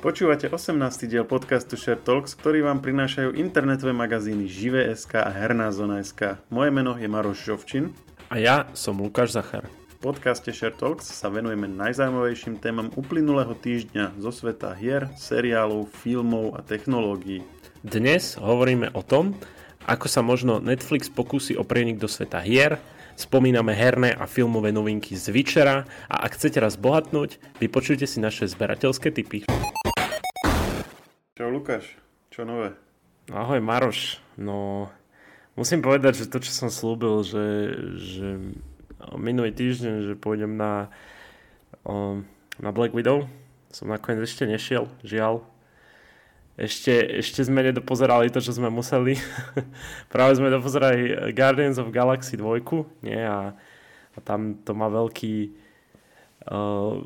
Počúvate 18. diel podcastu Share Talks, ktorý vám prinášajú internetové magazíny Žive.sk a Herná zona.sk. Moje meno je Maroš Žovčin. A ja som Lukáš Zachar. V podcaste Share Talks sa venujeme najzaujímavejším témam uplynulého týždňa zo sveta hier, seriálov, filmov a technológií. Dnes hovoríme o tom, ako sa možno Netflix pokusí o prienik do sveta hier, spomíname herné a filmové novinky z Witchera a ak chcete raz bohatnúť, vypočujte si naše zberateľské tipy. Čau Lukáš, čo nové? Ahoj Maroš, no musím povedať, že to, čo som slúbil, že, že minulý týždeň, že pôjdem na, na Black Widow, som nakoniec ešte nešiel, žiaľ. Ešte, ešte sme nedopozerali to, čo sme museli. Práve sme dopozerali Guardians of Galaxy 2, nie? A, a tam to má veľký uh,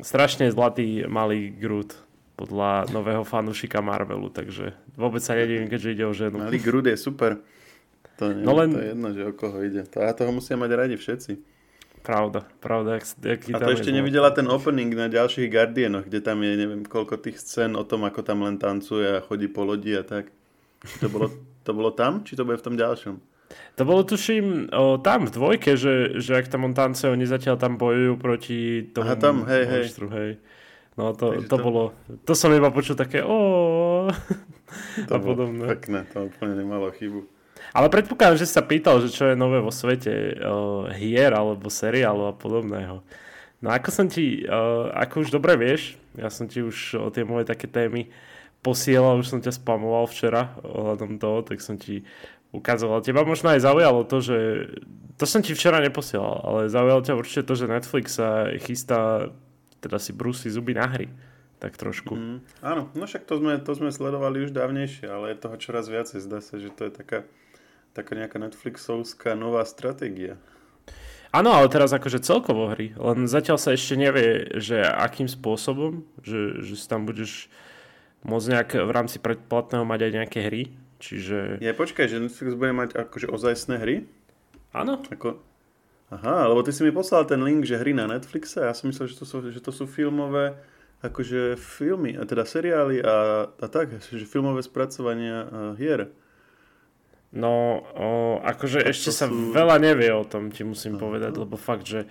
strašne zlatý malý Groot podľa nového fanúšika Marvelu, takže vôbec sa nedivím, keďže ide o ženu. Malý Groot je super. To, nie, no len... to je jedno, že o koho ide. To, a toho musia mať radi všetci. Pravda, pravda. Jak, jak a to ešte nevidela ten opening na ďalších Guardianoch, kde tam je neviem koľko tých scén o tom, ako tam len tancuje a chodí po lodi a tak. To bolo, to bolo tam, či to bude v tom ďalšom? To bolo tuším o, tam v dvojke, že, že ak tam on tancuje, oni zatiaľ tam bojujú proti tomu Aha, tam, hej, hej. hej. No to, to, to bolo, to som iba počul také o a podobné. Pekné, to úplne nemalo chybu. Ale predpokladám, že sa pýtal, že čo je nové vo svete uh, hier alebo seriálu a podobného. No ako som ti, uh, ako už dobre vieš, ja som ti už o tie moje také témy posielal, už som ťa spamoval včera ohľadom toho, tak som ti ukazoval. Teba možno aj zaujalo to, že to som ti včera neposielal, ale zaujalo ťa určite to, že Netflix sa chystá teda si brúsi zuby na hry. Tak trošku. Mm, áno, no však to sme, to sme sledovali už dávnejšie, ale je toho čoraz viacej. Zdá sa, že to je taká, taká nejaká Netflixovská nová stratégia. Áno, ale teraz akože celkovo hry. Len zatiaľ sa ešte nevie, že akým spôsobom, že, že si tam budeš môcť nejak v rámci predplatného mať aj nejaké hry. Čiže... Ja počkaj, že Netflix bude mať akože ozajstné hry? Áno. Ako, Aha, lebo ty si mi poslal ten link, že hry na Netflixe a ja som myslel, že to sú, že to sú filmové akože filmy, a teda seriály a, a tak, že filmové spracovania hier. No, o, akože tak ešte sa sú... veľa nevie o tom, ti musím Aha. povedať, lebo fakt, že,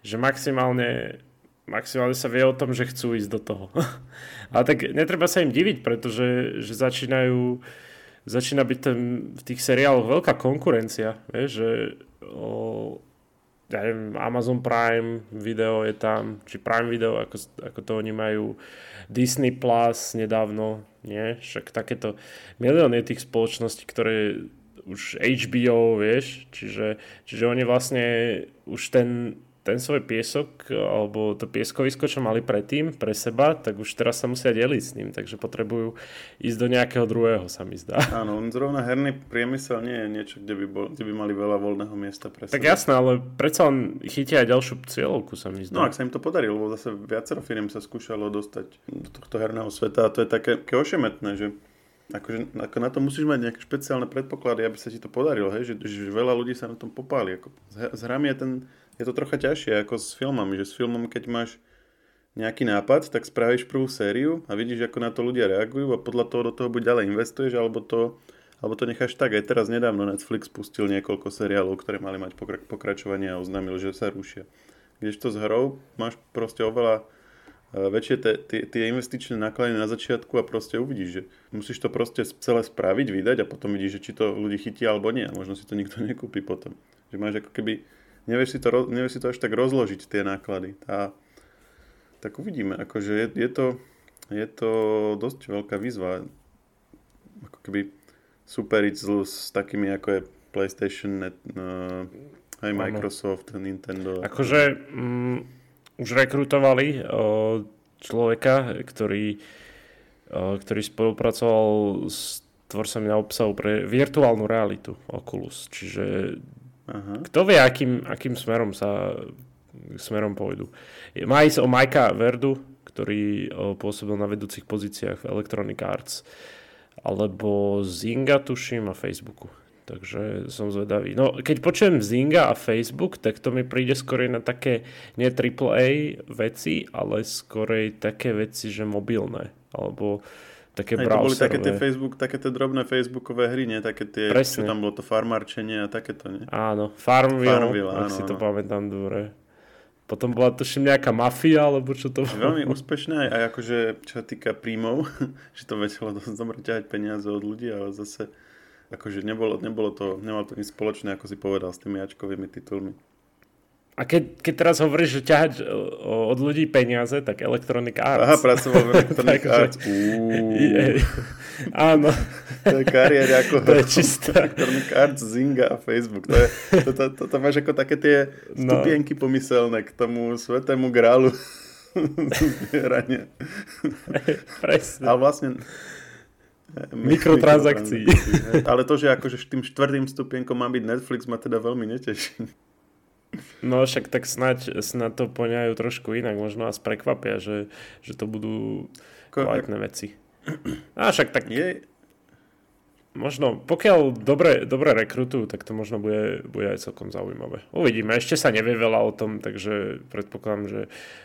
že maximálne, maximálne sa vie o tom, že chcú ísť do toho. Ale tak netreba sa im diviť, pretože že začínajú, začína byť ten, v tých seriáloch veľká konkurencia, vieš, že o, ja neviem, Amazon Prime video je tam, či Prime video, ako, ako to oni majú, Disney Plus nedávno, nie? Však takéto milióny tých spoločností, ktoré už HBO, vieš, čiže, čiže oni vlastne už ten ten svoj piesok, alebo to pieskovisko, čo mali predtým pre seba, tak už teraz sa musia deliť s ním, takže potrebujú ísť do nejakého druhého, sa mi zdá. Áno, on zrovna herný priemysel nie je niečo, kde by, bol, kde by mali veľa voľného miesta pre seba. Tak jasné, ale predsa on chytia aj ďalšiu cieľovku, sa mi zdá. No ak sa im to podarilo, lebo zase viacero firiem sa skúšalo dostať do tohto herného sveta a to je také, také ošemetné, že Akože, ako na to musíš mať nejaké špeciálne predpoklady, aby sa ti to podarilo, hej? Že, že veľa ľudí sa na tom popáli. Ako, s hrami je ten je to trocha ťažšie ako s filmami, že s filmom, keď máš nejaký nápad, tak spravíš prvú sériu a vidíš, ako na to ľudia reagujú a podľa toho do toho buď ďalej investuješ, alebo to, alebo to necháš tak. Aj teraz nedávno Netflix pustil niekoľko seriálov, ktoré mali mať pokračovanie a oznámil, že sa rušia. Kdežto s hrou máš proste oveľa e, väčšie tie investičné náklady na začiatku a proste uvidíš, že musíš to proste celé spraviť, vydať a potom vidíš, že či to ľudí chytí alebo nie. Možno si to nikto nekúpi potom. Že máš ako keby nevieš si to, nevieš si to až tak rozložiť, tie náklady. A, tak uvidíme, akože je, je, to, je to dosť veľká výzva, ako keby superiť s, s takými ako je PlayStation, net, uh, aj Microsoft, ano. Nintendo. Akože um, už rekrutovali uh, človeka, ktorý, uh, ktorý spolupracoval s tvorcami na obsahu pre virtuálnu realitu Oculus, čiže Aha. Kto vie, akým, akým smerom sa smerom pôjdu. Má ísť o Majka Verdu, ktorý pôsobil na vedúcich pozíciách Electronic Arts, alebo Zinga, tuším, a Facebooku. Takže som zvedavý. No, keď počujem Zinga a Facebook, tak to mi príde skorej na také nie AAA veci, ale skorej také veci, že mobilné. Alebo také Aj, to boli také tie Facebook, také tie drobné Facebookové hry, nie? Také tie, Presne. čo tam bolo to farmarčenie a takéto, nie? Áno, Farmville, Farmville áno, si to áno. pamätám dobre. Potom bola to nejaká mafia, alebo čo to bolo? Veľmi úspešné aj akože, čo sa týka príjmov, že to vedelo dosť dobre ťahať peniaze od ľudí, ale zase akože nebolo, nebolo to, nemalo to nič spoločné, ako si povedal, s tými ačkovými titulmi. A keď, keď teraz hovoríš, že ťahať e, od ľudí peniaze, tak Electronic Arts. Aha, pracoval v Electronic Arts. Áno. to je kariéra ako to je čistá. Electronic Arts, Zynga a Facebook. To, je, to, to, to, to máš ako také tie no. stupienky no. pomyselné k tomu svetému grálu zbierania. Presne. Ale vlastne mikrotransakcií. Ale to, že akože tým štvrtým stupienkom má byť Netflix, ma teda veľmi neteší. No však tak snáď, snáď to poňajú trošku inak, možno vás prekvapia, že, že to budú kvalitné veci. A však tak... Je, možno, pokiaľ dobre, dobre rekrutujú, tak to možno bude, bude aj celkom zaujímavé. Uvidíme, ešte sa nevie veľa o tom, takže predpokladám, že,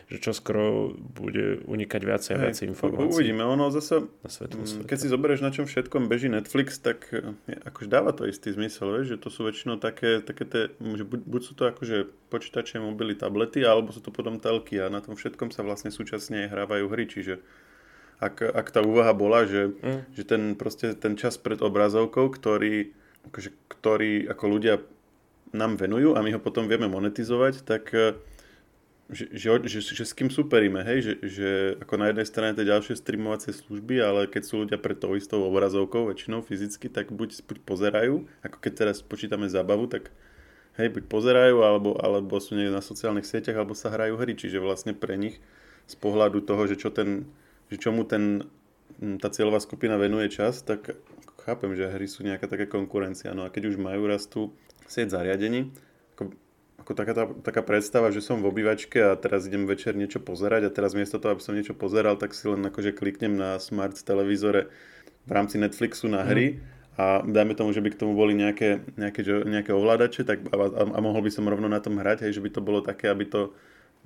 že čo skoro bude unikať viacej a viacej informácií. Uvidíme, ono zase, na mm, keď si zoberieš na čom všetkom beží Netflix, tak je, akože dáva to istý zmysel, vieš, že to sú väčšinou také, také tie, že buď, buď sú to akože počítače, mobily, tablety, alebo sú to potom telky a na tom všetkom sa vlastne súčasne hrávajú hry, čiže ak, ak tá úvaha bola, že, mm. že ten, proste, ten čas pred obrazovkou, ktorý, akože, ktorý ako ľudia nám venujú a my ho potom vieme monetizovať, tak eh, že, že, že, že s kým superíme, hej? Že, že ako na jednej strane tie ďalšie streamovacie služby, ale keď sú ľudia pred tou istou obrazovkou, väčšinou fyzicky, tak buď, buď pozerajú, ako keď teraz počítame zábavu, tak hej, buď pozerajú, alebo, alebo sú niekde na sociálnych sieťach, alebo sa hrajú hry, čiže vlastne pre nich z pohľadu toho, že čo ten že čomu ten, tá cieľová skupina venuje čas, tak chápem, že hry sú nejaká taká konkurencia. No a keď už majú rastú sieť zariadení, ako, ako taká, tá, taká predstava, že som v obývačke a teraz idem večer niečo pozerať a teraz miesto toho, aby som niečo pozeral, tak si len akože kliknem na smart televízore v rámci Netflixu na hry mm. a dajme tomu, že by k tomu boli nejaké, nejaké, nejaké ovládače tak, a, a, a mohol by som rovno na tom hrať, hej, že by to bolo také, aby to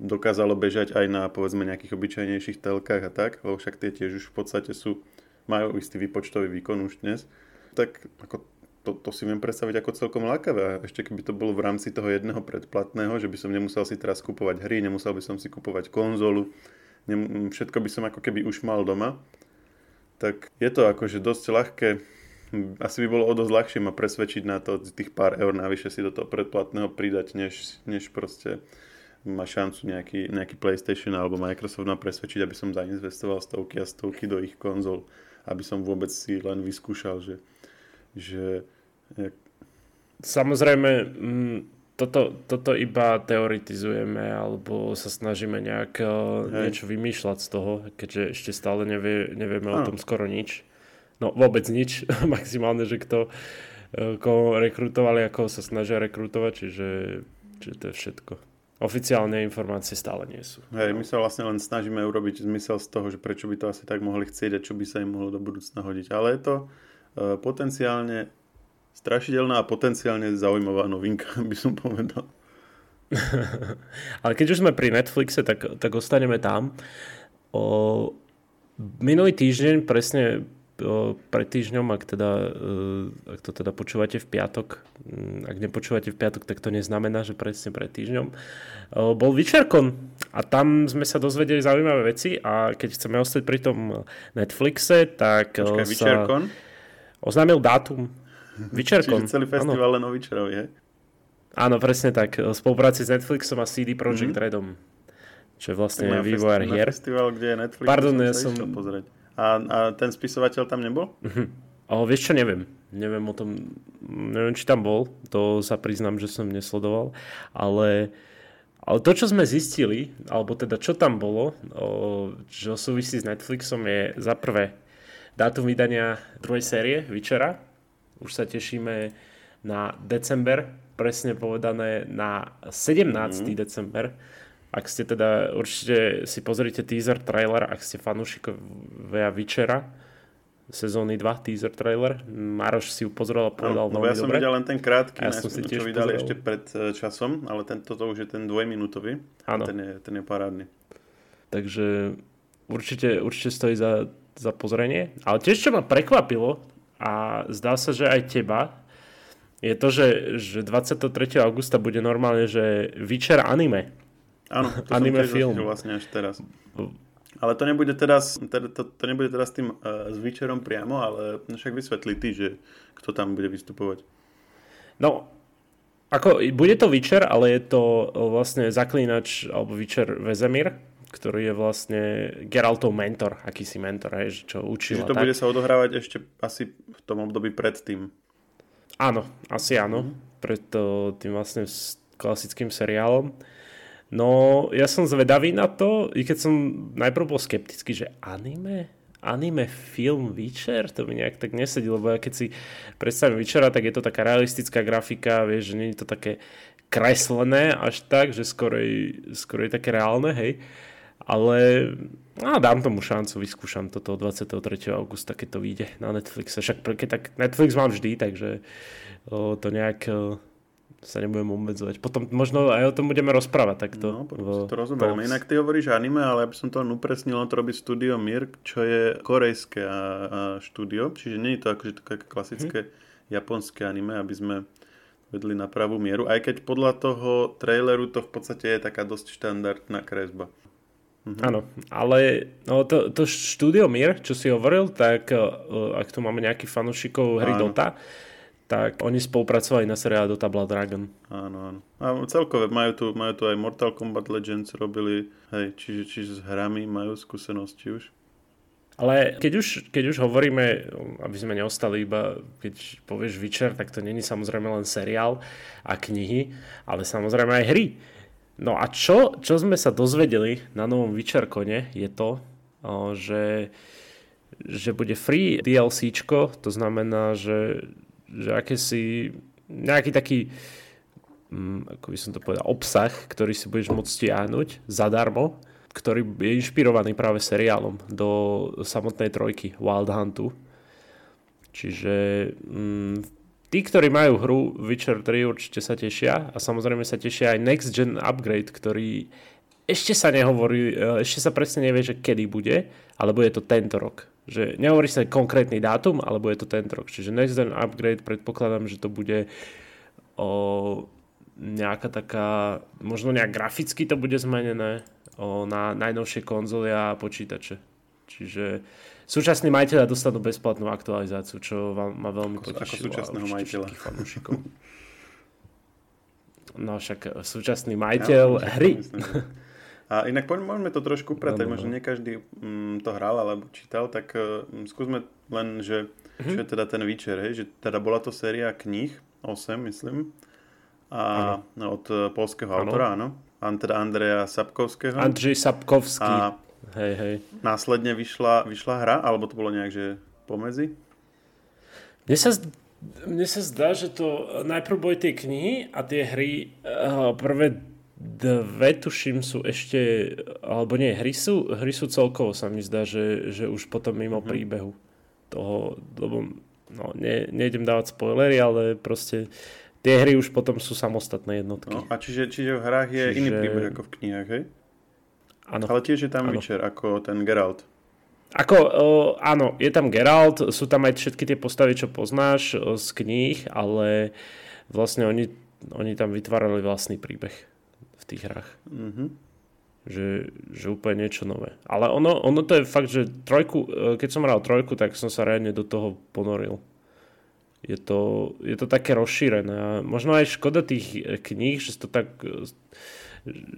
dokázalo bežať aj na povedzme nejakých obyčajnejších telkách a tak, lebo však tie tiež už v podstate sú, majú istý výpočtový výkon už dnes, tak ako to, to si viem predstaviť ako celkom lákavé. Ešte keby to bolo v rámci toho jedného predplatného, že by som nemusel si teraz kupovať hry, nemusel by som si kupovať konzolu, nem, všetko by som ako keby už mal doma, tak je to akože dosť ľahké. Asi by bolo o dosť ľahšie ma presvedčiť na to tých pár eur navyše si do toho predplatného pridať, než, než proste má šancu nejaký, nejaký PlayStation alebo Microsoft nám presvedčiť, aby som zainvestoval stovky a stovky do ich konzol, aby som vôbec si len vyskúšal, že, že. Samozrejme, mm, toto, toto iba teoretizujeme alebo sa snažíme nejak eh, Hej. niečo vymýšľať z toho, keďže ešte stále nevie, nevieme ano. o tom skoro nič. No vôbec nič, maximálne, že kto eh, koho rekrutovali, ako sa snažia rekrutovať, čiže, čiže to je všetko oficiálne informácie stále nie sú. Hej, my sa vlastne len snažíme urobiť zmysel z toho, že prečo by to asi tak mohli chcieť a čo by sa im mohlo do budúcna hodiť. Ale je to uh, potenciálne strašidelná a potenciálne zaujímavá novinka, by som povedal. Ale keď už sme pri Netflixe, tak, tak ostaneme tam. O, minulý týždeň presne pred týždňom, ak, teda, e, ak to teda počúvate v piatok, ak nepočúvate v piatok, tak to neznamená, že presne pred týždňom, bol Witchercon a tam sme sa dozvedeli zaujímavé veci a keď chceme ostať pri tom Netflixe, tak Počkaj, sa oznámil dátum. Witchercon. Čiže celý festival len o hej? Áno, presne tak. V spolupráci s Netflixom a CD Projekt mm-hmm. Redom. Čo je vlastne vývojár hier. festival, kde je Netflix. Pardon, ja som... Pozrieť. A, a ten spisovateľ tam nebol? Uh-huh. Ale vieš čo, neviem. Neviem o tom, neviem, či tam bol. To sa priznám, že som nesledoval. Ale, ale to, čo sme zistili, alebo teda čo tam bolo, o, čo súvisí s Netflixom, je za prvé dátum vydania druhej série Vyčera. Už sa tešíme na december, presne povedané na 17. Mm. december ak ste teda, určite si pozrite teaser, trailer, ak ste fanúšikovia Vyčera, sezóny 2 teaser trailer. Maroš si ju pozrel a povedal no, veľmi ja som dobre. videl len ten krátky, ja som si čo vydali ešte pred e, časom, ale tento to už je ten dvojminútový. Áno. Ten je, ten je parádny. Takže určite, určite stojí za, za pozrenie. Ale tiež, čo ma prekvapilo, a zdá sa, že aj teba, je to, že, že 23. augusta bude normálne, že Witcher anime. Áno, to anime som film. vlastne až teraz. Ale to nebude teraz, teda, to, to nebude teraz tým uh, s Witcherom priamo, ale však vysvetli ty, že kto tam bude vystupovať. No, ako, bude to Witcher, ale je to vlastne zaklínač, alebo Witcher Vezemir, ktorý je vlastne Geraltov mentor, akýsi mentor, hej, čo učil. Čiže to tak. bude sa odohrávať ešte asi v tom období predtým. Áno, asi áno. Mm-hmm. Pred tým vlastne klasickým seriálom. No, ja som zvedavý na to, i keď som najprv bol skeptický, že anime? Anime film Witcher? To mi nejak tak nesedí, lebo ja keď si predstavím Witchera, tak je to taká realistická grafika, vieš, že nie je to také kreslené až tak, že skoro je také reálne, hej. Ale no, dám tomu šancu, vyskúšam toto 23. augusta, keď to vyjde na Netflixe. Však keď tak Netflix mám vždy, takže o, to nejak o, sa nebudem obmedzovať. Potom možno aj o tom budeme rozprávať takto. No, to rozumiem. Inak ty hovoríš anime, ale ja by som to upresnil, on to robí studio Mir, čo je korejské a, a štúdio, čiže nie je to akože také klasické hm. japonské anime, aby sme vedli na pravú mieru. Aj keď podľa toho traileru to v podstate je taká dosť štandardná kresba. Mm-hmm. Áno, ale no, to, to štúdio Mir, čo si hovoril, tak uh, ak tu máme nejakých fanúšikov hry áno. Dota, tak oni spolupracovali na seriále Dota Blood Dragon. Áno, áno. A celkové majú tu, majú tu aj Mortal Kombat Legends robili, hej, čiže, čiže s hrami majú skúsenosti už. Ale keď už, keď už hovoríme, aby sme neostali iba, keď povieš Witcher, tak to není samozrejme len seriál a knihy, ale samozrejme aj hry. No a čo, čo sme sa dozvedeli na novom Witcherkone je to, že, že bude free DLCčko, to znamená, že, že akési nejaký taký hm, ako by som to povedal, obsah, ktorý si budeš môcť stiahnuť zadarmo, ktorý je inšpirovaný práve seriálom do samotnej trojky Wild Huntu. Čiže hm, Tí, ktorí majú hru Witcher 3 určite sa tešia a samozrejme sa tešia aj Next Gen Upgrade, ktorý ešte sa nehovorí, e, ešte sa presne nevie, že kedy bude, ale bude to tento rok. Že nehovorí sa konkrétny dátum, ale bude to tento rok. Čiže Next Gen Upgrade predpokladám, že to bude o nejaká taká, možno nejak graficky to bude zmenené o, na najnovšie konzoly a počítače. Čiže súčasní majiteľa dostanú bezplatnú aktualizáciu, čo vám, ma veľmi ako, potešilo. Ako súčasného majiteľa. No však e, súčasný majiteľ ja, hry. A inak môžeme to trošku upratať, no, no, no. možno nie každý mm, to hral alebo čítal, tak uh, skúsme len, že mm-hmm. čo je teda ten Witcher, hej, že teda bola to séria kníh, 8 myslím, a ano. od uh, polského ano. autora, áno, teda Andreja Sapkovského. Andrzej Sapkovský. A Hej, hej. Následne vyšla, vyšla hra, alebo to bolo nejak, že pomedzi? Mne sa, mne sa zdá, že to najprv boli tie knihy a tie hry, uh, prvé dve tuším sú ešte, alebo nie, hry sú, hry sú celkovo sa mi zdá, že, že už potom mimo mm-hmm. príbehu toho, lebo no, ne, nejdem dávať spoilery, ale proste tie hry už potom sú samostatné jednotky. No, a čiže, čiže v hrách je čiže... iný príbeh ako v knihách, hej? Áno. Ale tiež je tam ano. Witcher, ako ten Geralt. Ako, uh, áno, je tam Geralt, sú tam aj všetky tie postavy, čo poznáš z kníh, ale vlastne oni, oni tam vytvárali vlastný príbeh tých hrách. Mm-hmm. Že, že úplne niečo nové. Ale ono, ono to je fakt, že trojku, keď som hral trojku, tak som sa reálne do toho ponoril. Je to, je to také rozšírené. A možno aj škoda tých kníh, že to tak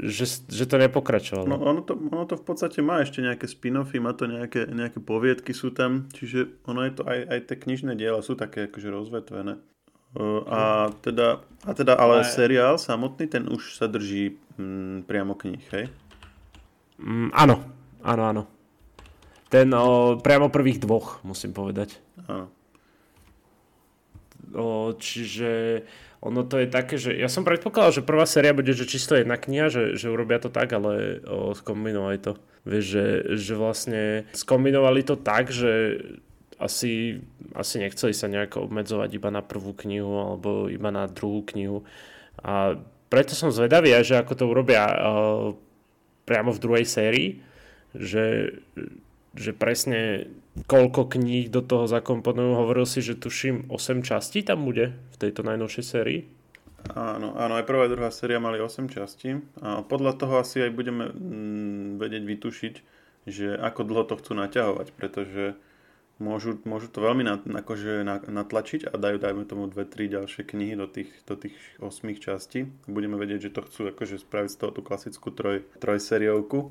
že, že to nepokračovalo. No ono to, ono to v podstate má ešte nejaké spin-offy, má to nejaké, nejaké poviedky sú tam, čiže ono je to aj, aj tie knižné diela sú také akože rozvetvené. Uh, a teda, a teda ale, ale seriál samotný, ten už sa drží mm, priamo knih, hej? Mm, áno, áno, áno. Ten o, priamo prvých dvoch, musím povedať. Áno. O, čiže ono to je také, že ja som predpokladal, že prvá séria bude, že čisto jedna kniha, že, že urobia to tak, ale o, skombinovali to. Vieš, že, že vlastne skombinovali to tak, že asi, asi nechceli sa nejako obmedzovať iba na prvú knihu alebo iba na druhú knihu. A preto som zvedavý, že ako to urobia uh, priamo v druhej sérii, že, že presne koľko kníh do toho zakomponujú. Hovoril si, že tuším 8 častí tam bude v tejto najnovšej sérii. Áno, áno, aj prvá a druhá séria mali 8 častí a podľa toho asi aj budeme mm, vedieť vytušiť, že ako dlho to chcú naťahovať, pretože môžu, môžu to veľmi na, akože natlačiť a dajú, dajme tomu dve, tri ďalšie knihy do tých, do tých 8 častí. Budeme vedieť, že to chcú akože spraviť z toho tú klasickú troj, trojseriovku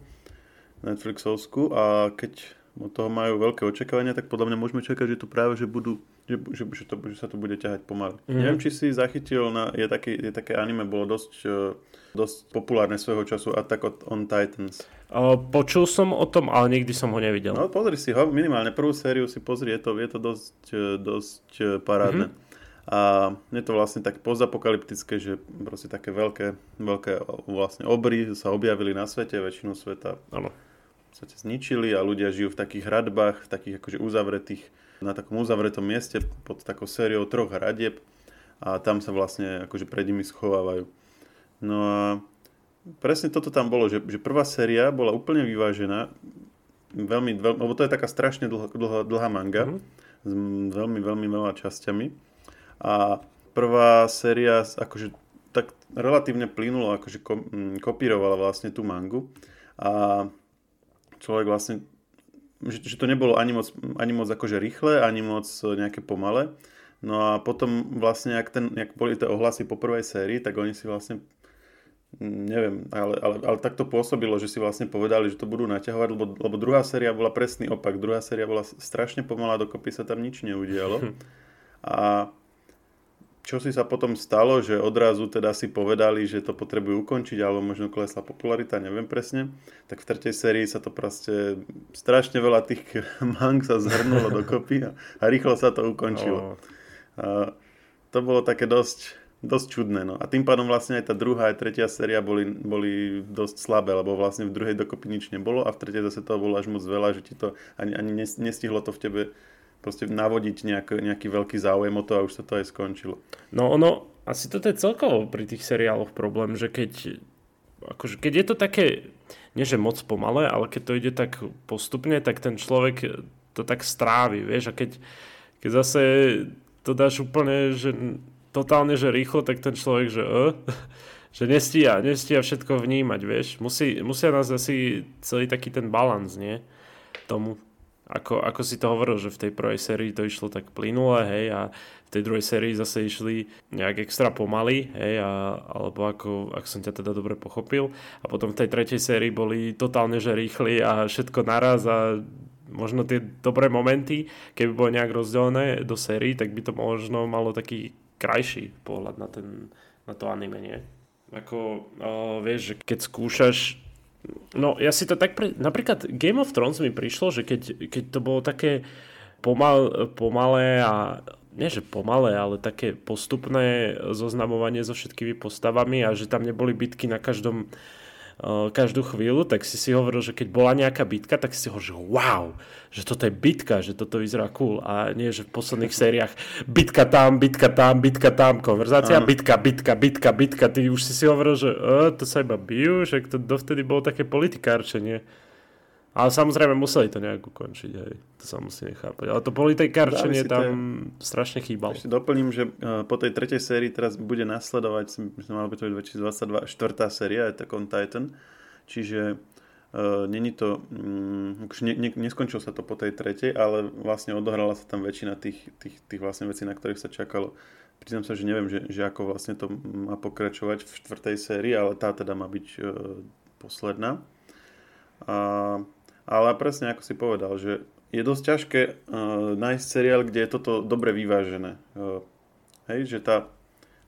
Netflixovskú a keď od toho majú veľké očakávania, tak podľa mňa môžeme čakať, že to práve že budú, že, že, že, to, že sa to bude ťahať pomaly. Mm-hmm. Neviem, či si zachytil, na, je, taký, je také anime, bolo dosť, uh, dosť populárne svojho času, Attack on Titans. Uh, počul som o tom, ale nikdy som ho nevidel. No pozri si ho, minimálne prvú sériu si pozri, je to, je to dosť, uh, dosť uh, parádne. Mm-hmm. A je to vlastne tak pozapokalyptické, že proste také veľké, veľké vlastne obry sa objavili na svete, väčšinu sveta. Áno podstate zničili a ľudia žijú v takých hradbách, v takých akože uzavretých, na takom uzavretom mieste pod takou sériou troch hradieb a tam sa vlastne akože pred nimi schovávajú. No a presne toto tam bolo, že, že prvá séria bola úplne vyvážená, veľmi, veľmi, lebo to je taká strašne dlho, dlho, dlhá manga, mm-hmm. s veľmi, veľmi veľa časťami. A prvá séria akože tak relatívne plynulo, akože kopírovala vlastne tú mangu. A človek vlastne, že, že to nebolo ani moc, ani moc akože rýchle, ani moc nejaké pomale. No a potom vlastne, ak, ten, ak boli tie ohlasy po prvej sérii, tak oni si vlastne neviem, ale, ale, ale tak to pôsobilo, že si vlastne povedali, že to budú naťahovať, lebo, lebo druhá séria bola presný opak. Druhá séria bola strašne pomalá, dokopy sa tam nič neudialo. A čo si sa potom stalo, že odrazu teda si povedali, že to potrebujú ukončiť, alebo možno klesla popularita, neviem presne, tak v tretej sérii sa to proste, strašne veľa tých mang sa zhrnulo dokopy a, a rýchlo sa to ukončilo. Oh. A to bolo také dosť, dosť čudné. No. A tým pádom vlastne aj tá druhá, aj tretia séria boli, boli dosť slabé, lebo vlastne v druhej dokopy nič nebolo a v tretej zase toho bolo až moc veľa, že ti to ani, ani nestihlo to v tebe proste navodiť nejak, nejaký veľký záujem o to a už sa to aj skončilo. No ono, asi toto je celkovo pri tých seriáloch problém, že keď, akože keď je to také, nie že moc pomalé, ale keď to ide tak postupne, tak ten človek to tak strávi, vieš, a keď, keď zase to dáš úplne, že totálne, že rýchlo, tak ten človek, že uh, že nestia, nestia všetko vnímať, vieš. Musí, musia nás asi celý taký ten balans, nie? Tomu ako, ako si to hovoril, že v tej prvej sérii to išlo tak plynule, hej, a v tej druhej sérii zase išli nejak extra pomaly, hej, a, alebo ako, ak som ťa teda dobre pochopil. A potom v tej tretej sérii boli totálne, že rýchli a všetko naraz a možno tie dobré momenty, keby bolo nejak rozdelené do sérií, tak by to možno malo taký krajší pohľad na, ten, na to anime, nie? Ako, uh, vieš, že keď skúšaš No ja si to tak... Pre... Napríklad Game of Thrones mi prišlo, že keď, keď to bolo také pomal, pomalé a nie že pomalé, ale také postupné zoznamovanie so všetkými postavami a že tam neboli bitky na každom každú chvíľu, tak si si hovoril, že keď bola nejaká bitka, tak si hovoril, že wow, že toto je bitka, že toto vyzerá cool a nie, že v posledných sériách bitka tam, bitka tam, bitka tam, konverzácia, Aha. bitka, bitka, bitka, bitka, ty už si si hovoril, že uh, to sa iba bijú, že to dovtedy bolo také politikárčenie. Ale samozrejme museli to nejak ukončiť, hej. To sa musí nechápať. Ale to politikarčenie tam je... strašne chýbalo. Ešte doplním, že uh, po tej tretej sérii teraz bude nasledovať, myslím, malo by to byť 2022, štvrtá séria, je on Titan. Čiže uh, není to, um, ne, ne, neskončil sa to po tej tretej, ale vlastne odohrala sa tam väčšina tých, tých, tých vlastne vecí, na ktorých sa čakalo. Priznám sa, že neviem, že, že ako vlastne to má pokračovať v štvrtej sérii, ale tá teda má byť uh, posledná. A ale presne ako si povedal, že je dosť ťažké uh, nájsť seriál, kde je toto dobre vyvážené. Uh, hej, že tá,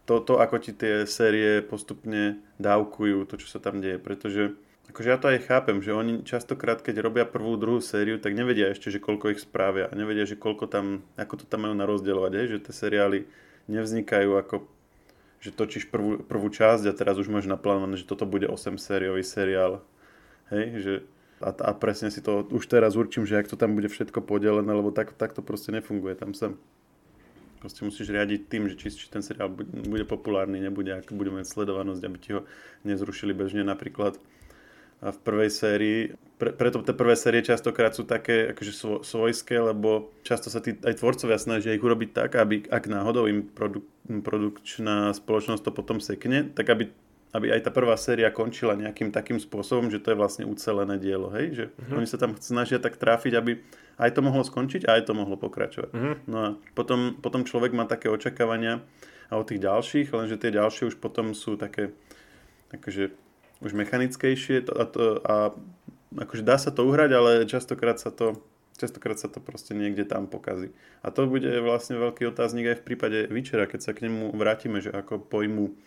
to, to, ako ti tie série postupne dávkujú, to, čo sa tam deje, pretože akože ja to aj chápem, že oni častokrát, keď robia prvú, druhú sériu, tak nevedia ešte, že koľko ich spravia a nevedia, že koľko tam, ako to tam majú narozdeľovať, hej, že tie seriály nevznikajú ako že točíš prvú, prvú časť a teraz už môžeš naplánovať, že toto bude 8 sériový seriál. Hej, že a, a presne si to už teraz určím, že ak to tam bude všetko podelené, lebo tak, tak to proste nefunguje. Tam sa proste musíš riadiť tým, že či, či ten seriál bude, populárny, nebude, ak bude mať sledovanosť, aby ti ho nezrušili bežne napríklad v prvej sérii. Pre, preto tie prvé série častokrát sú také akože svo, svojské, lebo často sa tí aj tvorcovia snažia ich urobiť tak, aby ak náhodou im produk, produkčná spoločnosť to potom sekne, tak aby aby aj tá prvá séria končila nejakým takým spôsobom, že to je vlastne ucelené dielo, hej? Že uh-huh. oni sa tam snažia tak tráfiť, aby aj to mohlo skončiť a aj to mohlo pokračovať. Uh-huh. No a potom, potom človek má také očakávania a od tých ďalších, lenže tie ďalšie už potom sú také akože už mechanickejšie a, to, a akože dá sa to uhrať, ale častokrát sa to častokrát sa to proste niekde tam pokazí. A to bude vlastne veľký otáznik aj v prípade Vyčera, keď sa k nemu vrátime, že ako pojmu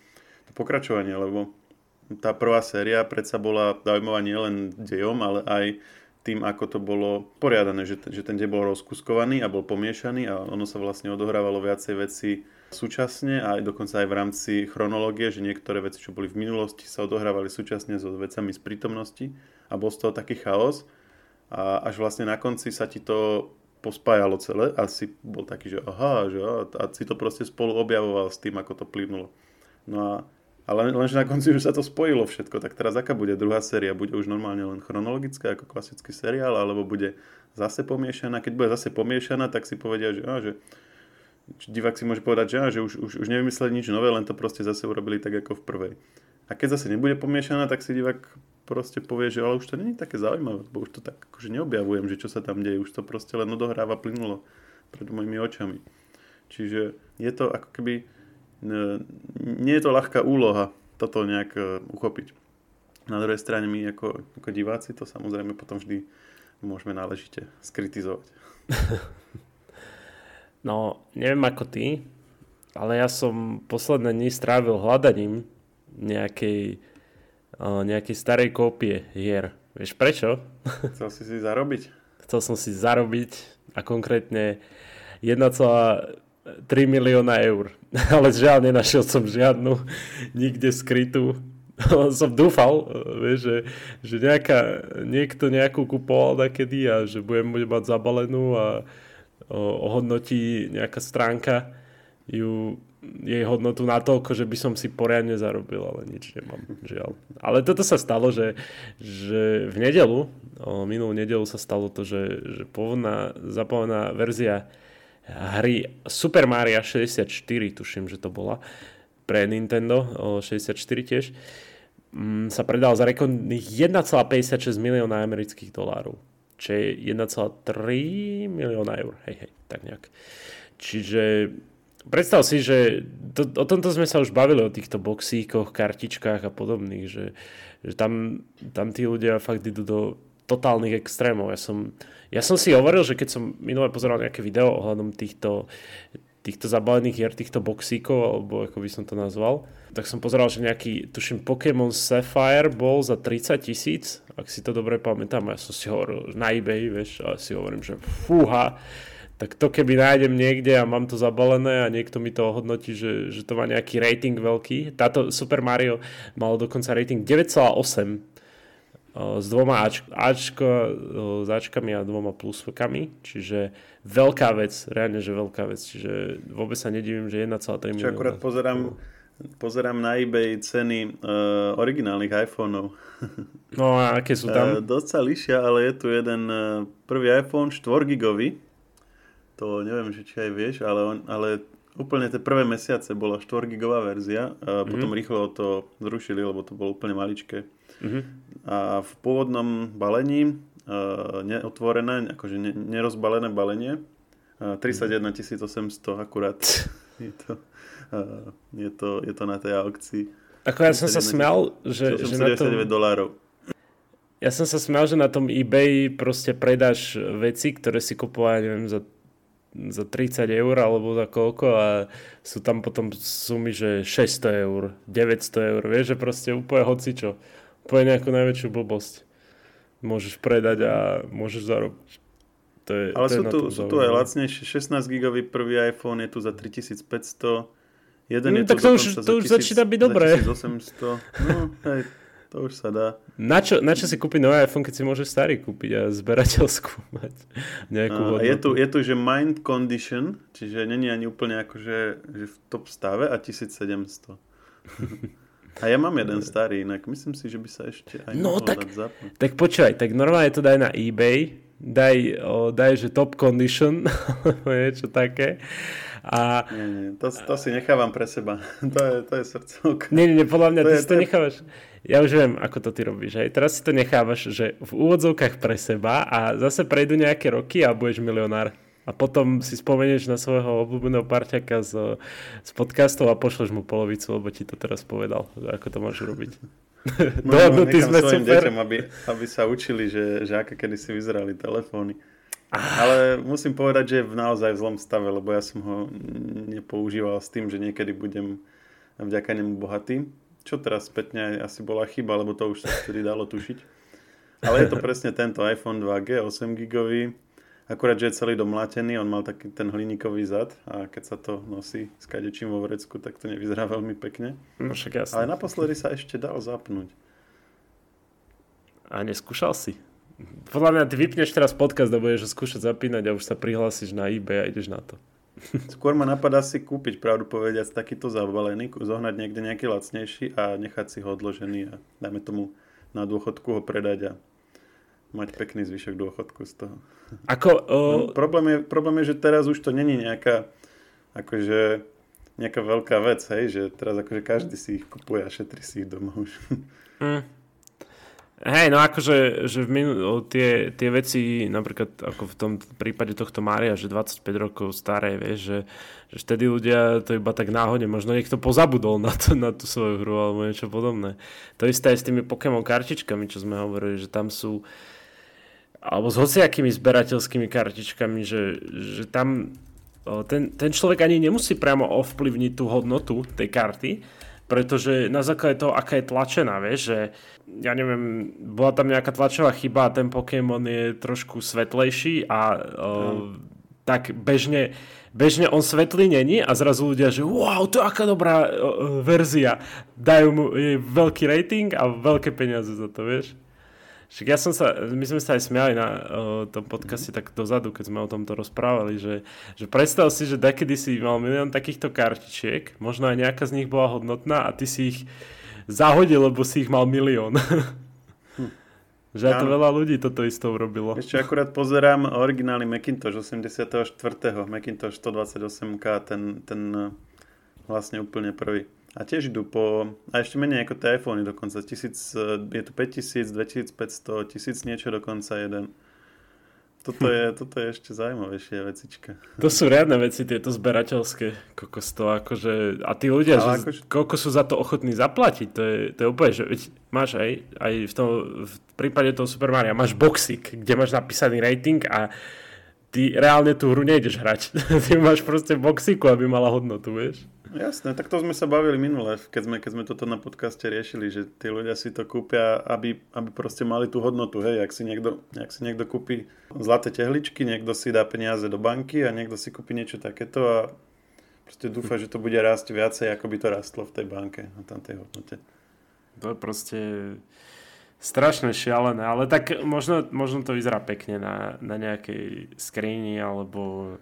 to pokračovanie, lebo tá prvá séria predsa bola zaujímavá nielen dejom, ale aj tým, ako to bolo poriadané, že, že ten dej bol rozkuskovaný a bol pomiešaný a ono sa vlastne odohrávalo viacej veci súčasne a aj dokonca aj v rámci chronológie, že niektoré veci, čo boli v minulosti, sa odohrávali súčasne so vecami z prítomnosti a bol z toho taký chaos a až vlastne na konci sa ti to pospájalo celé a si bol taký, že aha, že a si to proste spolu objavoval s tým, ako to plynulo. No a ale lenže na konci už sa to spojilo všetko, tak teraz aká bude druhá séria? Bude už normálne len chronologická ako klasický seriál, alebo bude zase pomiešaná? Keď bude zase pomiešaná, tak si povedia, že, á, že divák si môže povedať, že, á, že už, už, už nevymysleli nič nové, len to proste zase urobili tak ako v prvej. A keď zase nebude pomiešaná, tak si divák proste povie, že ale už to není také zaujímavé, bo už to tak akože neobjavujem, že čo sa tam deje, už to proste len odohráva plynulo pred mojimi očami. Čiže je to ako keby nie je to ľahká úloha toto nejak e, uchopiť. Na druhej strane my ako, ako diváci to samozrejme potom vždy môžeme náležite skritizovať. No, neviem ako ty, ale ja som posledné dni strávil hľadaním nejakej, e, nejakej starej kópie hier. Vieš prečo? Chcel si si zarobiť? Chcel som si zarobiť a konkrétne 3 milióna eur. Ale žiaľ, nenašiel som žiadnu nikde skrytú. som dúfal, vieš, že, že nejaká, niekto nejakú kupoval nakedy a že budem mať zabalenú a ohodnotí nejaká stránka ju, jej hodnotu na toľko, že by som si poriadne zarobil, ale nič nemám, žiaľ. Ale toto sa stalo, že, že v nedelu, minulú nedelu sa stalo to, že, že pôvodná zapálená verzia hry Super Mario 64, tuším, že to bola, pre Nintendo 64 tiež, mm, sa predal za rekordných 1,56 milióna amerických dolárov. Čo je 1,3 milióna eur. Hej, hej, tak nejak. Čiže predstav si, že to, o tomto sme sa už bavili, o týchto boxíkoch, kartičkách a podobných, že, že tam, tam tí ľudia fakt idú do totálnych extrémov. Ja som, ja som si hovoril, že keď som minulé pozeral nejaké video ohľadom týchto, týchto zabalených hier, týchto boxíkov, alebo ako by som to nazval, tak som pozeral, že nejaký, tuším, Pokémon Sapphire bol za 30 tisíc, ak si to dobre pamätám, ja som si hovoril na eBay, vieš, a si hovorím, že fúha, tak to keby nájdem niekde a mám to zabalené a niekto mi to ohodnotí, že, že to má nejaký rating veľký. Táto Super Mario malo dokonca rating 9,8 s dvoma Ač, Ačko, s Ačkami a dvoma pluskami, čiže veľká vec, reálne, že veľká vec, čiže vôbec sa nedivím, že 1,3 milióna. Čo akurát pozerám, pozerám na eBay ceny uh, originálnych iPhoneov. No a aké sú tam? Uh, dosť sa lišia, ale je tu jeden uh, prvý iPhone 4 gigový, to neviem, že či aj vieš, ale, on, ale úplne tie prvé mesiace bola 4 gigová verzia, a mm-hmm. potom rýchlo to zrušili, lebo to bolo úplne maličké. Mm-hmm. A v pôvodnom balení uh, neotvorené, akože ne, nerozbalené balenie, uh, 31 800 akurát. je, to, uh, je, to, je to na tej aukcii. Ako ja som sa smial, že, že na tom... dolárov. Ja som sa smial, že na tom eBay proste predáš veci, ktoré si kupoval, neviem, za za 30 eur alebo za koľko a sú tam potom sumy, že 600 eur, 900 eur, vieš, že proste úplne hocičo úplne nejakú najväčšiu blbosť môžeš predať a môžeš zarobiť. To je, Ale to sú, je tu, sú tu aj lacnejšie. 16 gigový prvý iPhone je tu za 3500. Jeden no, je tak to už, to už začína byť dobré. 1800. No, hej. To už sa dá. Na čo, na čo si kúpiť nový iPhone, keď si môžeš starý kúpiť a zberateľskú mať nejakú a, je, tu, je tu, že mind condition, čiže není ani úplne akože že v top stave a 1700. a ja mám jeden starý, inak myslím si, že by sa ešte aj no, tak, tak počúvaj, tak normálne to daj na eBay, daj, o, daj že top condition, niečo také. A... Nie, nie, to, to si nechávam pre seba. to je, to je srdcovka. Nie, nie, podľa mňa to ty je, si to je... nechávaš. Ja už viem, ako to ty robíš. Hej. Teraz si to nechávaš, že v úvodzovkách pre seba a zase prejdú nejaké roky a budeš milionár. A potom si spomenieš na svojho obľúbeného parťaka z, z podcastov a pošleš mu polovicu, lebo ti to teraz povedal, ako to môžeš robiť. Dohodnutí sme super. deťom, aby, aby sa učili, že, že aké kedy si vyzerali telefóny. Ah. Ale musím povedať, že je v naozaj v zlom stave, lebo ja som ho nepoužíval s tým, že niekedy budem vďaka nemu bohatý. Čo teraz spätne asi bola chyba, lebo to už sa vtedy dalo tušiť. Ale je to presne tento iPhone 2G, 8 gigový, Akurát, že je celý domlátený, on mal taký ten hliníkový zad a keď sa to nosí s kadečím vo vrecku, tak to nevyzerá veľmi pekne. No však jasne. Ale naposledy sa ešte dal zapnúť. A neskúšal si? Podľa mňa ty vypneš teraz podcast a budeš skúšať zapínať a už sa prihlásiš na eBay a ideš na to. Skôr ma napadá si kúpiť, pravdu povediac, takýto zabalený, zohnať niekde nejaký lacnejší a nechať si ho odložený a dajme tomu na dôchodku ho predať a mať pekný zvyšok dôchodku z toho. Ako, o... no, problém, je, problém je, že teraz už to není nejaká akože nejaká veľká vec, hej, že teraz akože každý si ich kupuje a šetrí si ich doma už. Mm. Hej, no akože že v minu- tie, tie veci, napríklad ako v tom prípade tohto Mária, že 25 rokov staré, vieš, že, že vtedy ľudia to iba tak náhodne, možno niekto pozabudol na, to, na tú svoju hru alebo niečo podobné. To isté aj s tými Pokémon kartičkami, čo sme hovorili, že tam sú alebo s hociakými zberateľskými kartičkami, že, že tam ten, ten človek ani nemusí priamo ovplyvniť tú hodnotu tej karty, pretože na základe toho, aká je tlačená, vieš, že ja neviem, bola tam nejaká tlačová chyba a ten Pokémon je trošku svetlejší a mm. tak bežne, bežne on svetlý není a zrazu ľudia, že wow, to je aká dobrá uh, verzia. Dajú mu jej veľký rating a veľké peniaze za to, vieš. Však ja som sa, my sme sa aj smiali na uh, tom podcaste tak dozadu, keď sme o tomto rozprávali, že, že predstav si, že dakedy si mal milión takýchto kartičiek, možno aj nejaká z nich bola hodnotná a ty si ich zahodil, lebo si ich mal milión. Hm. že aj to veľa ľudí toto isto urobilo. Ešte akurát pozerám originálny Macintosh 84. Macintosh 128K, ten, ten eh, vlastne úplne prvý. A tiež idú po, a ešte menej ako iPhony dokonca, tisíc, je tu 5000, 2500, tisíc niečo dokonca jeden. Toto je, toto je ešte zaujímavejšia vecička. To sú riadne veci, tieto zberateľské kokos to akože, a tí ľudia, že akože... koľko sú za to ochotní zaplatiť, to je, to je úplne, že máš aj, aj v, tom, v prípade toho Super Mario, máš boxik, kde máš napísaný rating a ty reálne tú hru nejdeš hrať. ty máš proste boxiku, aby mala hodnotu, vieš. Jasné, tak to sme sa bavili minule, keď sme, keď sme toto na podcaste riešili, že tí ľudia si to kúpia, aby, aby proste mali tú hodnotu, hej, ak si, niekto, ak si niekto kúpi zlaté tehličky, niekto si dá peniaze do banky a niekto si kúpi niečo takéto a proste dúfa, že to bude rásť viacej, ako by to rastlo v tej banke na tam tej hodnote. To je proste strašne šialené, ale tak možno, možno to vyzerá pekne na, na nejakej skrini alebo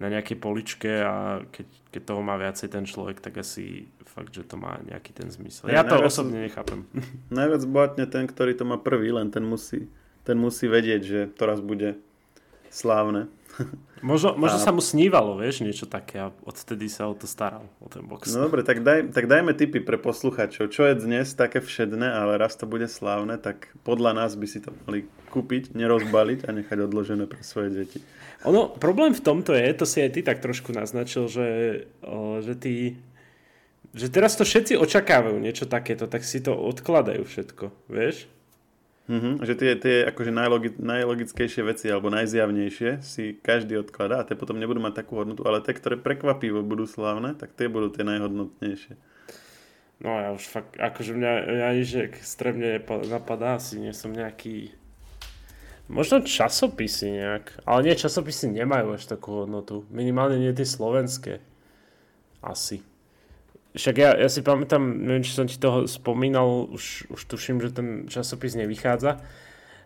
na nejakej poličke a keď, keď toho má viacej ten človek, tak asi fakt, že to má nejaký ten zmysel. Ja, ja to najviac, osobne nechápem. Najviac bohatne ten, ktorý to má prvý, len ten musí, ten musí vedieť, že to raz bude slávne. Možno, možno a... sa mu snívalo, vieš, niečo také a odtedy sa o to staral, o ten box. No dobre, tak, daj, tak dajme tipy pre posluchačov. Čo je dnes také všedné, ale raz to bude slávne, tak podľa nás by si to mali kúpiť, nerozbaliť a nechať odložené pre svoje deti. Ono, problém v tomto je, to si aj ty tak trošku naznačil, že, o, že ty že teraz to všetci očakávajú niečo takéto, tak si to odkladajú všetko, vieš? Mm-hmm, že tie, tie akože najlogi- najlogickejšie veci alebo najzjavnejšie si každý odkladá a tie potom nebudú mať takú hodnotu, ale tie, ktoré prekvapivo budú slávne, tak tie budú tie najhodnotnejšie. No ja už fakt, akože mňa, ja nič extrémne napadá, asi nie som nejaký Možno časopisy nejak, ale nie, časopisy nemajú až takú hodnotu. Minimálne nie tie slovenské. Asi. Však ja, ja si pamätám, neviem, či som ti toho spomínal, už, už tuším, že ten časopis nevychádza.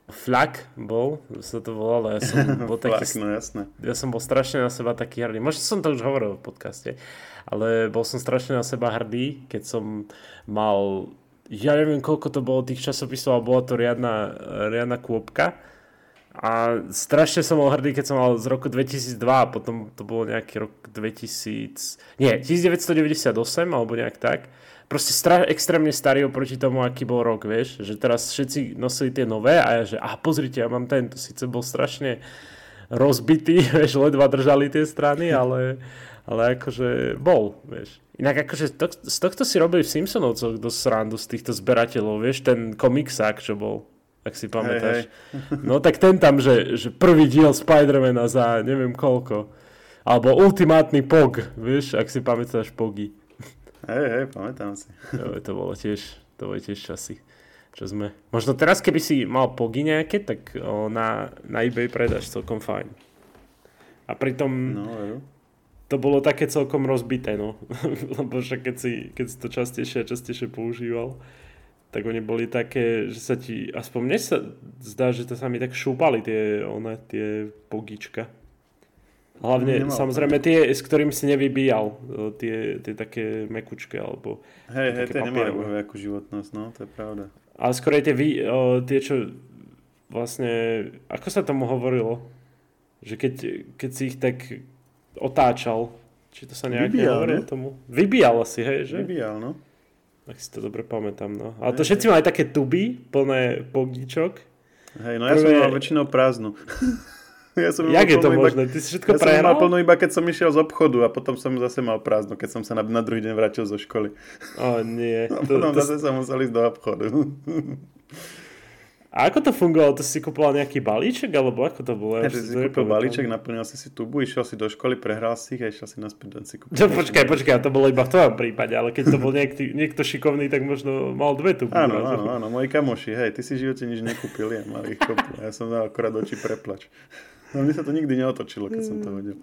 Flak bol, sa to volalo, ja som bol taký... Flak, no jasné. Ja som bol strašne na seba taký hrdý. Možno som to už hovoril v podcaste, ale bol som strašne na seba hrdý, keď som mal, ja neviem, koľko to bolo tých časopisov, ale bola to riadna, riadna kôpka a strašne som bol hrdý, keď som mal z roku 2002 a potom to bolo nejaký rok 2000... Nie, 1998 alebo nejak tak. Proste stra- extrémne starý oproti tomu, aký bol rok, vieš. Že teraz všetci nosili tie nové a ja že, a pozrite, ja mám tento. Sice bol strašne rozbitý, vieš, ledva držali tie strany, ale, ale akože bol, vieš. Inak akože to, z tohto si robili v Simpsonovcoch dosť srandu z týchto zberateľov, vieš, ten komiksák, čo bol ak si pamätáš. Hej, hej. No tak ten tam, že, že prvý diel Spidermana za neviem koľko. Alebo ultimátny POG, vieš, ak si pamätáš POGy. Hej, hej, pamätám si. Jo, to bolo tiež, to boli tiež časy. Čo sme. Možno teraz, keby si mal POGy nejaké, tak o, na, na eBay predáš celkom fajn. A pritom no, jo. to bolo také celkom rozbité, no. Lebo však keď si, keď si to častejšie a častejšie používal, tak oni boli také, že sa ti, aspoň mne sa zdá, že to sa mi tak šúpali tie, one, tie pogička. Hlavne, Nemal samozrejme, tie, s ktorým si nevybíjal, tie, tie také mekučké, alebo... Hej, hej, tie nemajú nejakú životnosť, no, to je pravda. Ale skôr tie, vy, o, tie, čo vlastne, ako sa tomu hovorilo? Že keď, keď si ich tak otáčal, či to sa nejak hovorí tomu? Vybíjal asi, hej, že? Vybíjal, no. Ak si to dobre pamätám, no. Ale to všetci mali také tuby, plné pogíčok. Hej, no ja Prvé... som mal väčšinou prázdnu. ja som Jak je to možné? Ty si všetko ja prehral? som mal plnú iba keď som išiel z obchodu a potom som zase mal prázdnu, keď som sa na, na druhý deň vrátil zo školy. O nie. A to, potom to... zase som musel ísť do obchodu. A ako to fungovalo? To si kupoval nejaký balíček, alebo ako to bolo? Ja, si kúpil balíček, naplnil si si tubu, išiel si do školy, prehral si ich a išiel si naspäť si kúpiť. No, počkaj, počkaj, to bolo iba v tvojom prípade, ale keď to bol niekto, niekto šikovný, tak možno mal dve tuby. Áno, áno, áno, moji kamoši, hej, ty si v živote nič nekúpili a mali ich kopu. Ja som dal akorát oči preplač. No mne sa to nikdy neotočilo, keď som to hodil.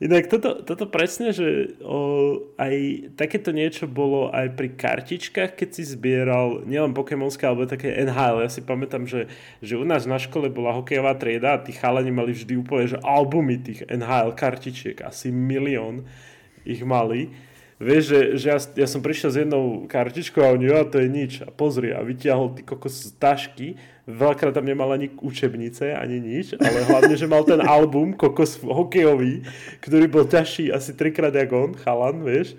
Inak toto, toto presne, že o, aj takéto niečo bolo aj pri kartičkách, keď si zbieral nielen Pokémonské, alebo také NHL. Ja si pamätám, že, že u nás na škole bola hokejová trieda a tí chalani mali vždy úplne že albumy tých NHL kartičiek. Asi milión ich mali. Vieš, že, že ja, ja som prišiel s jednou kartičkou a oni, ja, to je nič. A pozri, a vytiahol ty kokos z tašky. Veľakrát tam nemal ani učebnice, ani nič, ale hlavne, že mal ten album kokos hokejový, ktorý bol ťažší asi trikrát jak on, chalan, vieš.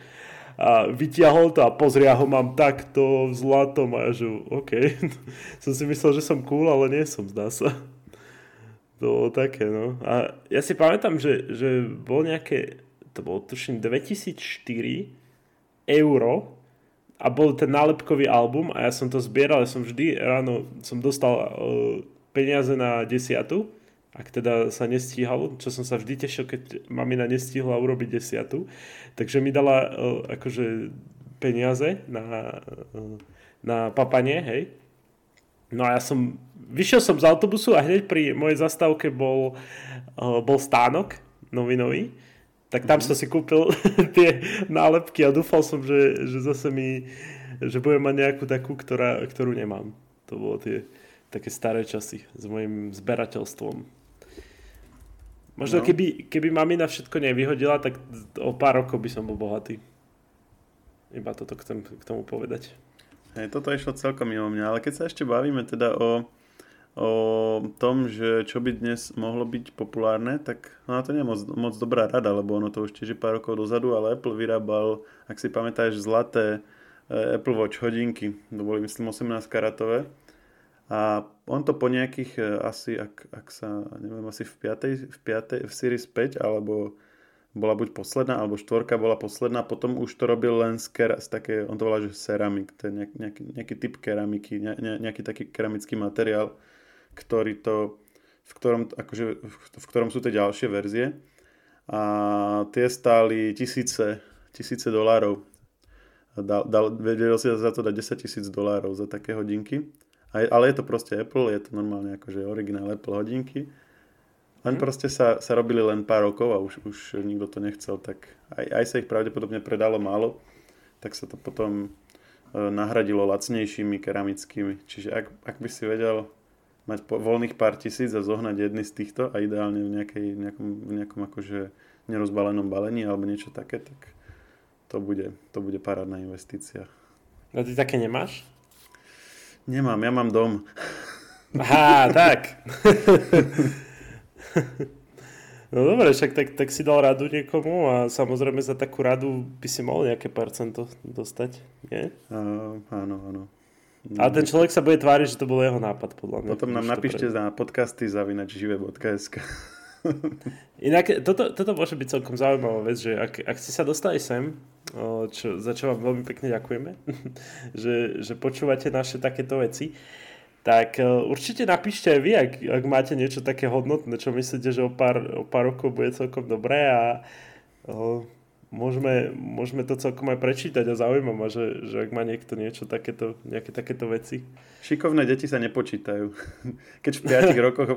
A vytiahol to a pozri, ja ho mám takto v zlatom a ja že, OK. som si myslel, že som cool, ale nie som, zdá sa. To bolo také, no. A ja si pamätám, že, že bol nejaké to bolo tuším 2004 euro a bol ten nálepkový album a ja som to zbieral, ja som vždy ráno som dostal uh, peniaze na desiatu, ak teda sa nestíhalo, čo som sa vždy tešil, keď mamina nestihla urobiť desiatu, takže mi dala uh, akože peniaze na, uh, na papanie, hej. No a ja som, vyšiel som z autobusu a hneď pri mojej zastávke bol, bol stánok novinový tak tam mm-hmm. som si kúpil tie nálepky a dúfal som, že, že zase mi, že budem mať nejakú takú, ktorá, ktorú nemám. To bolo tie také staré časy s mojim zberateľstvom. Možno no. keby, keby mamina všetko nevyhodila, tak o pár rokov by som bol bohatý. Iba toto chcem k tomu povedať. Hej, toto išlo celkom mimo mňa, ale keď sa ešte bavíme teda o o tom, že čo by dnes mohlo byť populárne, tak no to nie je moc, moc dobrá rada, lebo ono to už tiež pár rokov dozadu, ale Apple vyrábal, ak si pamätáš, zlaté e, Apple Watch hodinky, to boli myslím 18 karatové a on to po nejakých e, asi, ak, ak sa, neviem, asi v 5. v, 5. v Series 5 alebo bola buď posledná, alebo štvorka bola posledná, potom už to robil len z, kera, z také, on to volá, že ceramik, to je nejak, nejaký, nejaký typ keramiky, ne, ne, nejaký taký keramický materiál, ktorý to, v ktorom, akože, v ktorom sú tie ďalšie verzie. A tie stáli tisíce, tisíce dolárov. Dal, dal, vedel si za to dať 10 tisíc dolárov za také hodinky. A, ale je to proste Apple, je to normálne akože originál Apple hodinky. Len hmm. proste sa, sa robili len pár rokov a už, už nikto to nechcel, tak aj, aj sa ich pravdepodobne predalo málo. tak sa to potom e, nahradilo lacnejšími keramickými. Čiže ak, ak by si vedel mať po, voľných pár tisíc a zohnať jedny z týchto a ideálne v, nejakej, nejakom, v nejakom akože nerozbalenom balení alebo niečo také, tak to bude, to bude parádna investícia. A ty také nemáš? Nemám, ja mám dom. Aha, tak. No dobre, však tak, tak si dal radu niekomu a samozrejme za takú radu by si mohol nejaké percento dostať, nie? Uh, áno, áno. A ten človek sa bude tváriť, že to bol jeho nápad, podľa mňa. Potom nám napíšte pre... na podcasty zavinač žive.sk Inak toto, toto môže byť celkom zaujímavá vec, že ak, ak ste sa dostali sem, čo, za čo vám veľmi pekne ďakujeme, že, že počúvate naše takéto veci, tak e, určite napíšte aj vy, ak, ak máte niečo také hodnotné, čo myslíte, že o pár, o pár rokov bude celkom dobré a o, môžeme, môžeme to celkom aj prečítať a zaujíma ma, že, že ak má niekto niečo takéto, nejaké takéto veci. Šikovné deti sa nepočítajú. Keď v 5 rokoch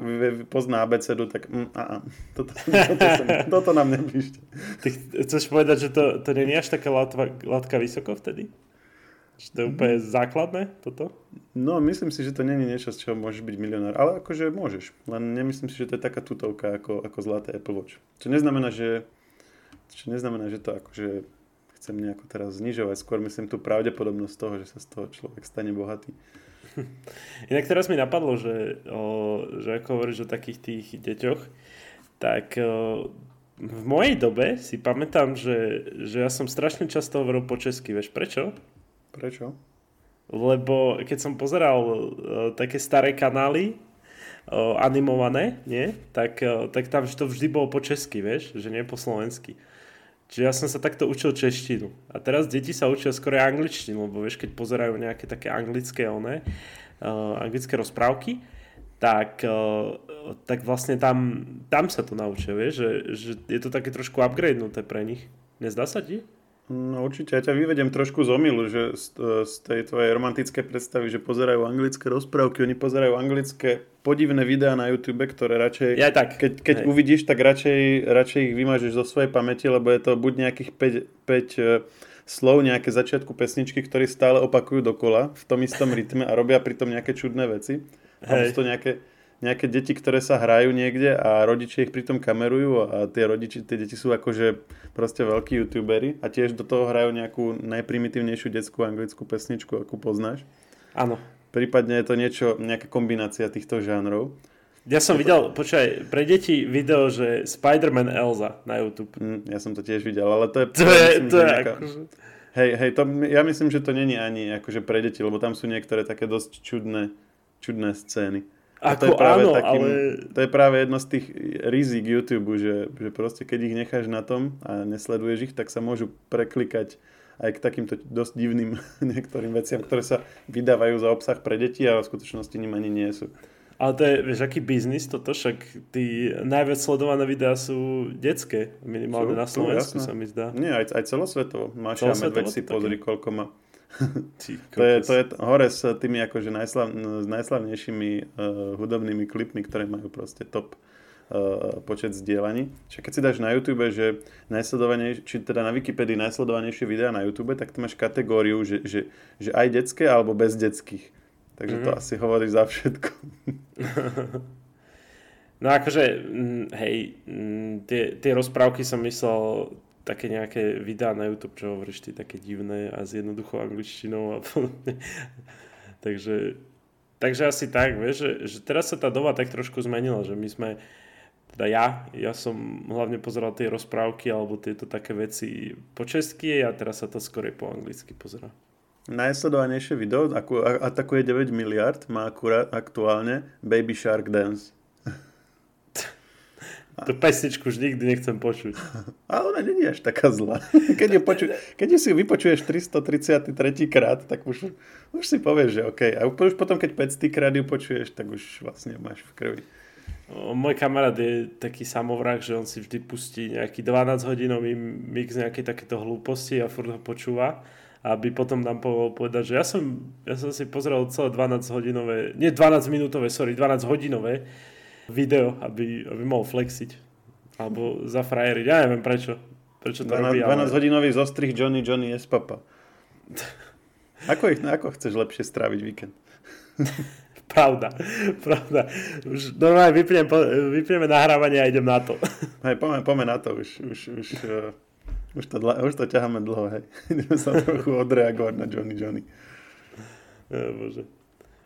pozná abecedu, tak mm, a, a, toto, toto, toto, toto nám nepíšte. Ty chceš povedať, že to, to nie je až taká látka, látka vysoko vtedy? Čiže to je úplne základné toto? No, myslím si, že to není niečo, z čoho môžeš byť milionár. Ale akože môžeš. Len nemyslím si, že to je taká tutovka ako, ako zlaté Apple Watch. Čo neznamená, že, čo neznamená, že to akože chcem nejako teraz znižovať. Skôr myslím tú pravdepodobnosť toho, že sa z toho človek stane bohatý. Inak teraz mi napadlo, že, o, že ako hovoríš o takých tých deťoch, tak o, v mojej dobe si pamätám, že, že ja som strašne často hovoril po česky. Vieš prečo? Prečo? Lebo keď som pozeral uh, také staré kanály, uh, animované, nie? Tak, uh, tak tam to vždy bolo po česky, vieš? Že nie po slovensky. Čiže ja som sa takto učil češtinu. A teraz deti sa učia skôr angličtinu, lebo vieš, keď pozerajú nejaké také anglické one, uh, anglické rozprávky, tak, uh, tak vlastne tam, tam sa to naučia, vieš, že, že je to také trošku upgradenuté pre nich. Nezdá sa ti? No určite, ja ťa vyvedem trošku z omilu, že z, z tej tvojej romantické predstavy, že pozerajú anglické rozprávky, oni pozerajú anglické podivné videá na YouTube, ktoré radšej, ja tak. keď, keď uvidíš, tak radšej, radšej ich vymažeš zo svojej pamäti, lebo je to buď nejakých 5, 5 e, slov, nejaké začiatku pesničky, ktoré stále opakujú dokola v tom istom rytme a robia pritom nejaké čudné veci. Hej. to nejaké nejaké deti, ktoré sa hrajú niekde a rodičia ich pritom kamerujú a tie rodiči, tie deti sú akože proste veľkí youtuberi a tiež do toho hrajú nejakú najprimitívnejšiu detskú anglickú pesničku, akú poznáš. Áno. Prípadne je to niečo, nejaká kombinácia týchto žánrov. Ja som videl, počkaj, pre deti video, že Spider-Man Elza na YouTube. Mm, ja som to tiež videl, ale to je... To je, myslím, to je nejaká... akože... Hej, hej, to, ja myslím, že to není ani akože pre deti, lebo tam sú niektoré také dosť čudné, čudné scény. Ako to je práve áno, takým, ale... To je práve jedno z tých rizik YouTube, že, že proste keď ich necháš na tom a nesleduješ ich, tak sa môžu preklikať aj k takýmto dosť divným niektorým veciam, ktoré sa vydávajú za obsah pre deti a v skutočnosti ním ani nie sú. Ale to je, vieš, aký biznis toto, však tí najviac sledované videá sú detské, minimálne sú, na Slovensku sa mi zdá. Nie, aj, aj celosvetovo. Máša Medveď si pozri, koľko má to, je, to je hore s tými akože najslav, s najslavnejšími uh, hudobnými klipmi, ktoré majú proste top uh, počet zdieľaní. Čiže keď si dáš na YouTube, že či teda na Wikipedii najsledovanejšie videá na YouTube, tak tu máš kategóriu, že, že, že aj detské alebo bez detských. Takže mm-hmm. to mhm. asi hovorí za všetko. no akože, mm, hej, mm, tie, tie rozprávky som myslel také nejaké videá na YouTube, čo hovoríš ty, také divné a s jednoduchou angličtinou a podobne. takže, takže asi tak, vieš, že, že teraz sa tá doba tak trošku zmenila, že my sme, teda ja, ja som hlavne pozeral tie rozprávky alebo tieto také veci po česky a teraz sa to skôr po anglicky pozera. Najsledovanejšie video, ako atakuje 9 miliard, má akurát aktuálne Baby Shark Dance. Tú pesničku už nikdy nechcem počuť. A ona není až taká zlá. Keď, ju poču, keď ju si vypočuješ 333 krát, tak už, už si povieš, že OK. A už potom, keď 500 krát ju počuješ, tak už vlastne máš v krvi. Môj kamarát je taký samovrah, že on si vždy pustí nejaký 12 hodinový mix nejakej takéto hlúposti a furt ho počúva aby potom nám povedal povedať, že ja som, ja som si pozrel celé 12 hodinové, nie 12 minútové, sorry, 12 hodinové video, aby, aby mohol flexiť. Alebo zafrajeriť. Ja neviem prečo. Prečo to 12, robí, 12 ale... hodinový zostrih Johnny Johnny je papa. Ako, ich, ako chceš lepšie stráviť víkend? pravda, pravda. Už normálne vypnem, vypneme nahrávanie a idem na to. Hej, poďme, poďme na to. Už, už, už, uh, už, to, už to ťaháme dlho, hej. Ideme sa trochu odreagovať na Johnny Johnny. Ja, bože.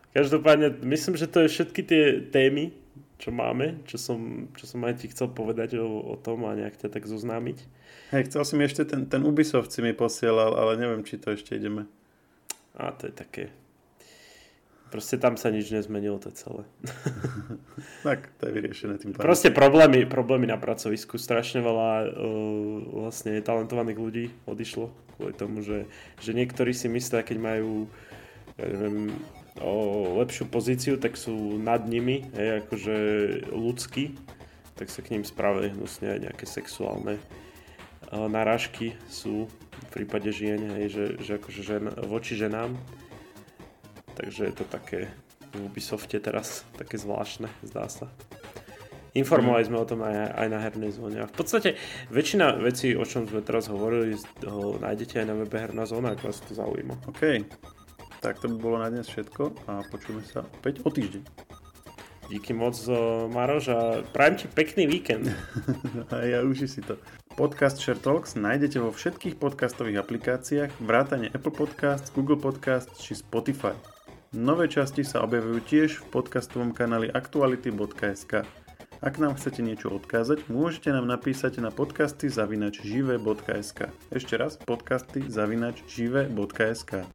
Každopádne, myslím, že to je všetky tie témy, čo máme, čo som, čo som aj ti chcel povedať o, o tom a nejak ťa tak zoznámiť. Hej, chcel som ešte ten, ten Ubisoft si mi posielal, ale neviem, či to ešte ideme. A to je také... Proste tam sa nič nezmenilo, to celé. tak, to je vyriešené tým pádom. Proste problémy, problémy na pracovisku. Strašne veľa uh, vlastne talentovaných ľudí odišlo kvôli tomu, že, že niektorí si myslia, keď majú ja neviem, o lepšiu pozíciu, tak sú nad nimi, hej, akože ľudskí, tak sa k ním správajú hnusne aj nejaké sexuálne narážky sú v prípade žien, hej, že, že akože žen, voči ženám. Takže je to také v Ubisofte teraz také zvláštne, zdá sa. Informovali sme o tom aj, aj na hernej zóne. A v podstate väčšina vecí, o čom sme teraz hovorili, ho nájdete aj na webe Herná zóna, ak vás to zaujíma. OK. Tak to by bolo na dnes všetko a počujeme sa opäť o týždeň. Díky moc, Maroš, a prajem ti pekný víkend. a ja už si to. Podcast Share Talks nájdete vo všetkých podcastových aplikáciách, vrátane Apple Podcasts, Google Podcasts či Spotify. Nové časti sa objavujú tiež v podcastovom kanáli aktuality.sk. Ak nám chcete niečo odkázať, môžete nám napísať na podcasty zavinač žive.sk. Ešte raz, podcasty zavinač žive.sk.